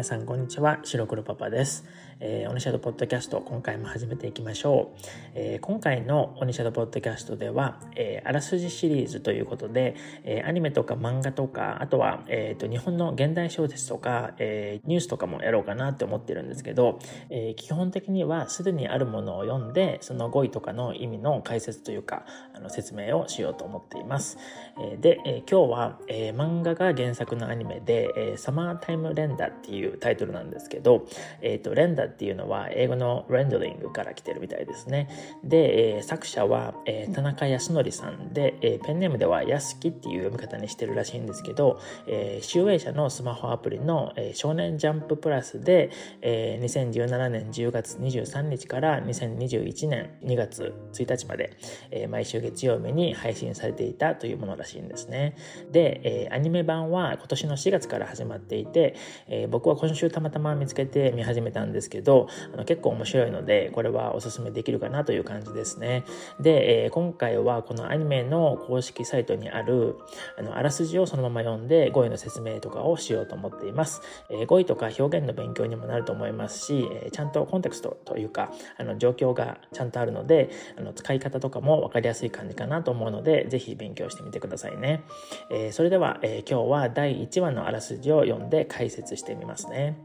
皆さんこんにちは。白黒パパです、えー、オニシャドポッドキャスト今回も始めていきましょう、えー、今回のオニシャドポッドキャストでは、えー、あらすじシリーズということで、えー、アニメとか漫画とかあとは、えーと、日本の現代小説とか、えー、ニュースとかもやろうかなって思ってるんですけど、えー、基本的にはすでにあるものを読んでその語彙とかの意味の解説というかあの説明をしようと思っています、えー、で、えー、今日は、えー、漫画が原作のアニメで、えー、サマータイムレンダーっていううタイトルなんですけど、えっ、ー、と、レンダっていうのは英語のレンドリングから来てるみたいですね。で、えー、作者は、えー、田中康則さんで、えー、ペンネームでは安木っていう読み方にしてるらしいんですけど、えー、集英社のスマホアプリの、えー、少年ジャンププラスで、えー、2017年10月23日から2021年2月1日まで、えー、毎週月曜日に配信されていたというものらしいんですね。で、えー、アニメ版は今年の4月から始まっていて、えー、僕は今週たまたま見つけて見始めたんですけどあの結構面白いのでこれはおすすめできるかなという感じですね。で、えー、今回はこのアニメの公式サイトにあるあのあらすじをそのまま読んで語彙の説明とかをしようと思っています、えー、語彙とか表現の勉強にもなると思いますし、えー、ちゃんとコンテクストというかあの状況がちゃんとあるのであの使い方とかも分かりやすい感じかなと思うのでぜひ勉強してみてくださいね、え、それでは、え今日は第1話のあらすじを読んで解説してみます。ね。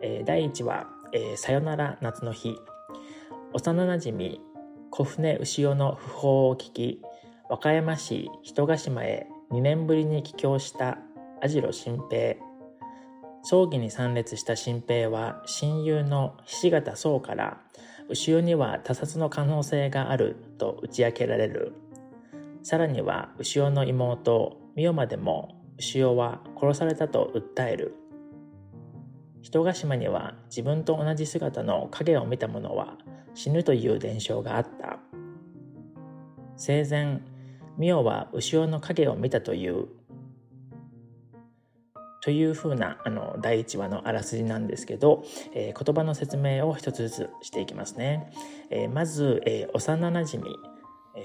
えー、第1話、えー、さよなら夏の日。幼なじみ、小船牛尾の訃報を聞き、和歌山市人ヶ島へ2年ぶりに帰郷した網代新平。葬儀に参列した新平は親友の菱形壮から牛尾には他殺の可能性があると打ち明けられる。さらには牛尾の妹、美代までも牛尾は殺されたと訴える。人ヶ島には自分と同じ姿の影を見た者は死ぬという伝承があった。生前美代は牛尾の影を見たという。というふうなあの第1話のあらすじなんですけど、えー、言葉の説明を一つずつしていきますね。えー、まず、えー、幼なじみ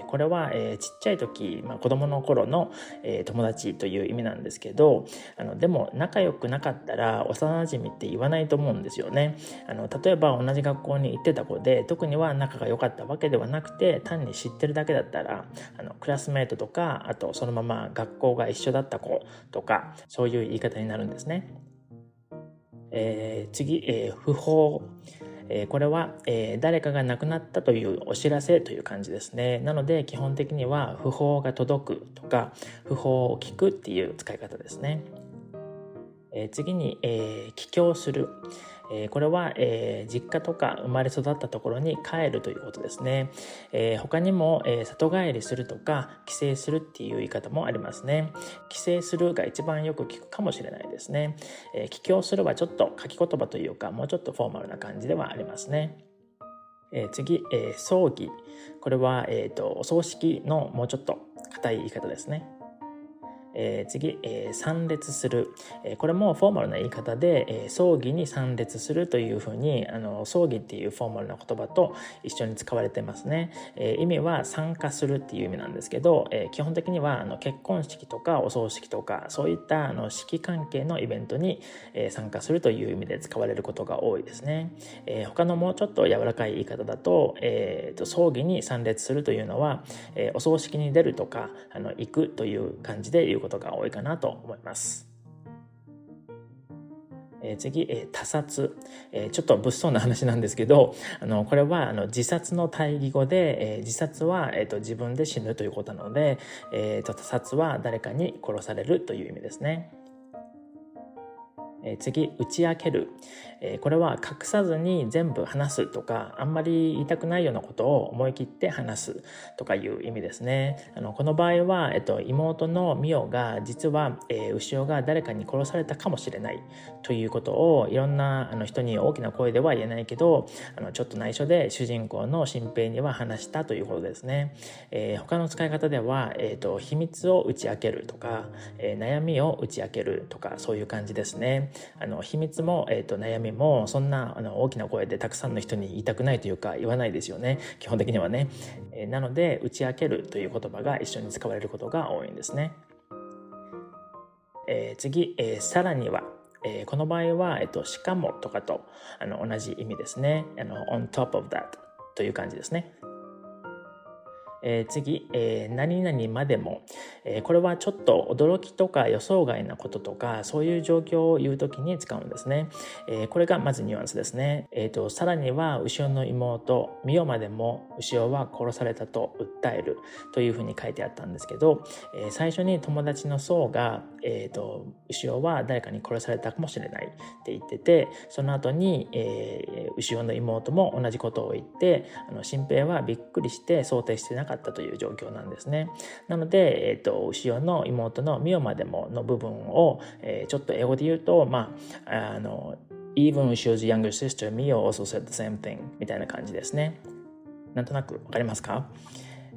これは、えー、ちっちゃい時、まあ、子供の頃の、えー、友達という意味なんですけどあのでも仲良くなかったら幼馴染って言わないと思うんですよねあの例えば同じ学校に行ってた子で特には仲が良かったわけではなくて単に知ってるだけだったらあのクラスメートとかあとそのまま学校が一緒だった子とかそういう言い方になるんですね。えー、次、え、不法えこれは、え誰かが亡くなったというお知らせという感じですね。なので基本的には訃報が届くとか訃報を聞くっていう使い方ですね。え次に、え帰郷する。えこれは、え実家とか生まれ育ったところに帰るということですね。え他にも、え里帰りするとか帰省するっていう言い方もありますね。帰省するが一番よく聞くかもしれないですね。え帰郷するはちょっと書き言葉というかもうちょっとフォーマルな感じではありますね。え次、え葬儀。これは、えーとお葬式のもうちょっと硬い言い方ですね。えー、次、えー、参列する、えー、これもフォーマルな言い方で、え、葬儀に参列するというふうにあの葬儀っていうフォーマルな言葉と一緒に使われてますね、え、意味は参加するっていう意味なんですけど、え、基本的にはあの結婚式とかお葬式とかそういったあの式関係のイベントに、え、参加するという意味で使われることが多いですね、えー、他のもうちょっと柔らかい言い方だと,、えーと、葬儀に参列するというのは、え、お葬式に出るとかあの行くという感じで言うことが多いかなと思います。え次、え他殺、えちょっと物騒な話なんですけどあのこれはあの自殺の対義語で、え自殺は、えーと、自分で死ぬということなので、えーと他殺は誰かに殺されるという意味ですね。え次打ち明ける、えこれは隠さずに全部話すとかあんまり言いたくないようなことを思い切って話すとかいう意味ですね。あのこの場合は、えっと、妹の美代が実は、えー、牛尾が誰かに殺されたかもしれないということをいろんなあの人に大きな声では言えないけどあのちょっと内緒で主人公の新平には話したということですね、えー、他の使い方では、えーと、秘密を打ち明けるとか、えー、悩みを打ち明けるとかそういう感じですね。あの秘密も、えーと、悩みもそんなあの大きな声でたくさんの人に言いたくないというか言わないですよね基本的にはね、えー、なので打ち明けるという言葉が一緒に使われることが多いんですね、えー、次、えー、さらにはえー、この場合は、えっと、しかもとかとあの同じ意味ですね。あの on top of that という感じですね。えー、次、えー、何々までも、えー、これはちょっと驚きとか予想外なこととか、そういう状況を言うときに使うんですね。えこれがまずニュアンスですね。えっ、と、さらには、後ろの妹、ミオまでも、後ろは殺されたと訴えるというふうに書いてあったんですけど、え最初に友達の層が、えっ、と、後ろは誰かに殺されたかもしれないって言ってて、その後に、え後ろの妹も同じことを言って、あの、新平はびっくりして想定してなかったったという状況なんですね。なので、えっ、ー、と、後ろの妹のミオまでもの部分を、えー、ちょっと英語で言うと、まあ、あの、even Shio's younger sister Mio also said the same thing みたいな感じですね。なんとなくわかりますか、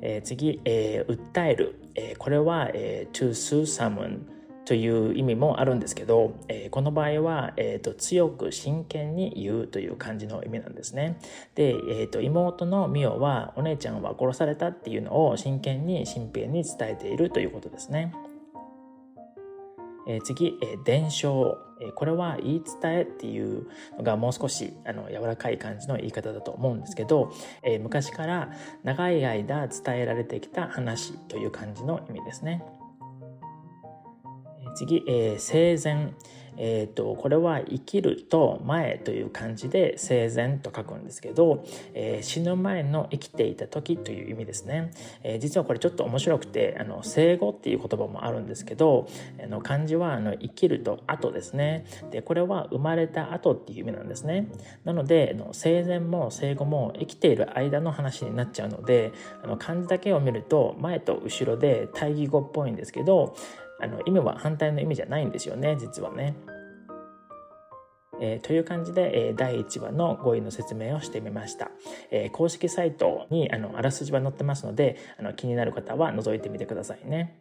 えー、次、えー、訴える。えー、これは、えー、to sue someone という意味もあるんですけど、えー、この場合は、えーと、強く真剣に言うという感じの意味なんですね。で、えーと、妹のミオはお姉ちゃんは殺されたっていうのを真剣に新平に伝えているということですね。えー、次、えー、伝承。えこれは言い伝えっていうのがもう少しあの柔らかい感じの言い方だと思うんですけど、え、昔から長い間伝えられてきた話という感じの意味ですね。次、えー、生前。えーと、これは生きると前という漢字で生前と書くんですけど、えー、死ぬ前の生きていた時という意味ですね、えー、実はこれちょっと面白くてあの生後っていう言葉もあるんですけどあの漢字はあの生きると後ですね。でこれは生まれた後っていう意味なんですね。なのであの生前も生後も生きている間の話になっちゃうのであの漢字だけを見ると前と後ろで対義語っぽいんですけどあの意味は反対の意味じゃないんですよね実はね。えー、という感じで、えー、第1話の語彙の説明をしてみました。えー、公式サイトにあのあらすじは載ってますのであの気になる方は覗いてみてくださいね。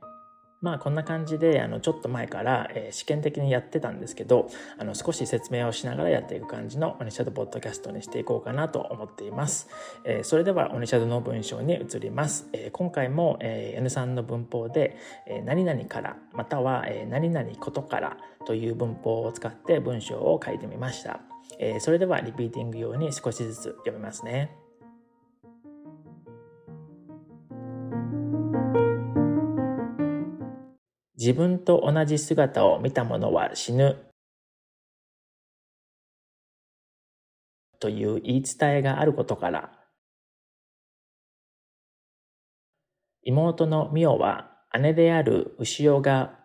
まあこんな感じであのちょっと前から、えー、試験的にやってたんですけどあの少し説明をしながらやっていく感じのオニシャドポッドキャストにしていこうかなと思っています、えー、それではオニシャドの文章に移ります、えー、今回も、えー、N3 の文法で、えー、何々からまたは、えー、何々ことからという文法を使って文章を書いてみました、えー、それではリピーティング用に少しずつ読みますね。自分と同じ姿を見た者は死ぬという言い伝えがあることから、妹のミオは姉である牛尾が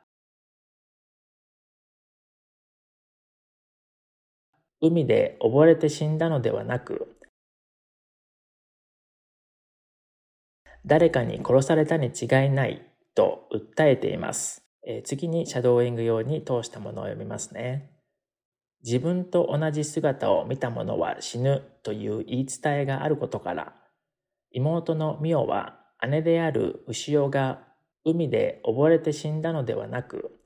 海で溺れて死んだのではなく、誰かに殺されたに違いないと訴えています。えー、次にシャドーイング用に通したものを読みますね。自分と同じ姿を見た者は死ぬという言い伝えがあることから、妹のミオは姉である牛尾が海で溺れて死んだのではなく、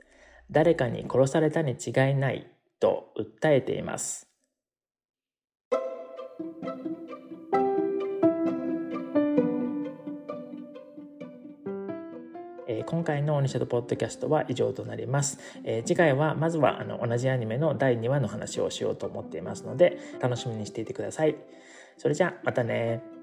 誰かに殺されたに違いないと訴えています。今回のオニシャドポッドキャストは以上となります。えー、次回はまずはあの同じアニメの第2話の話をしようと思っていますので楽しみにしていてください。それじゃあまたね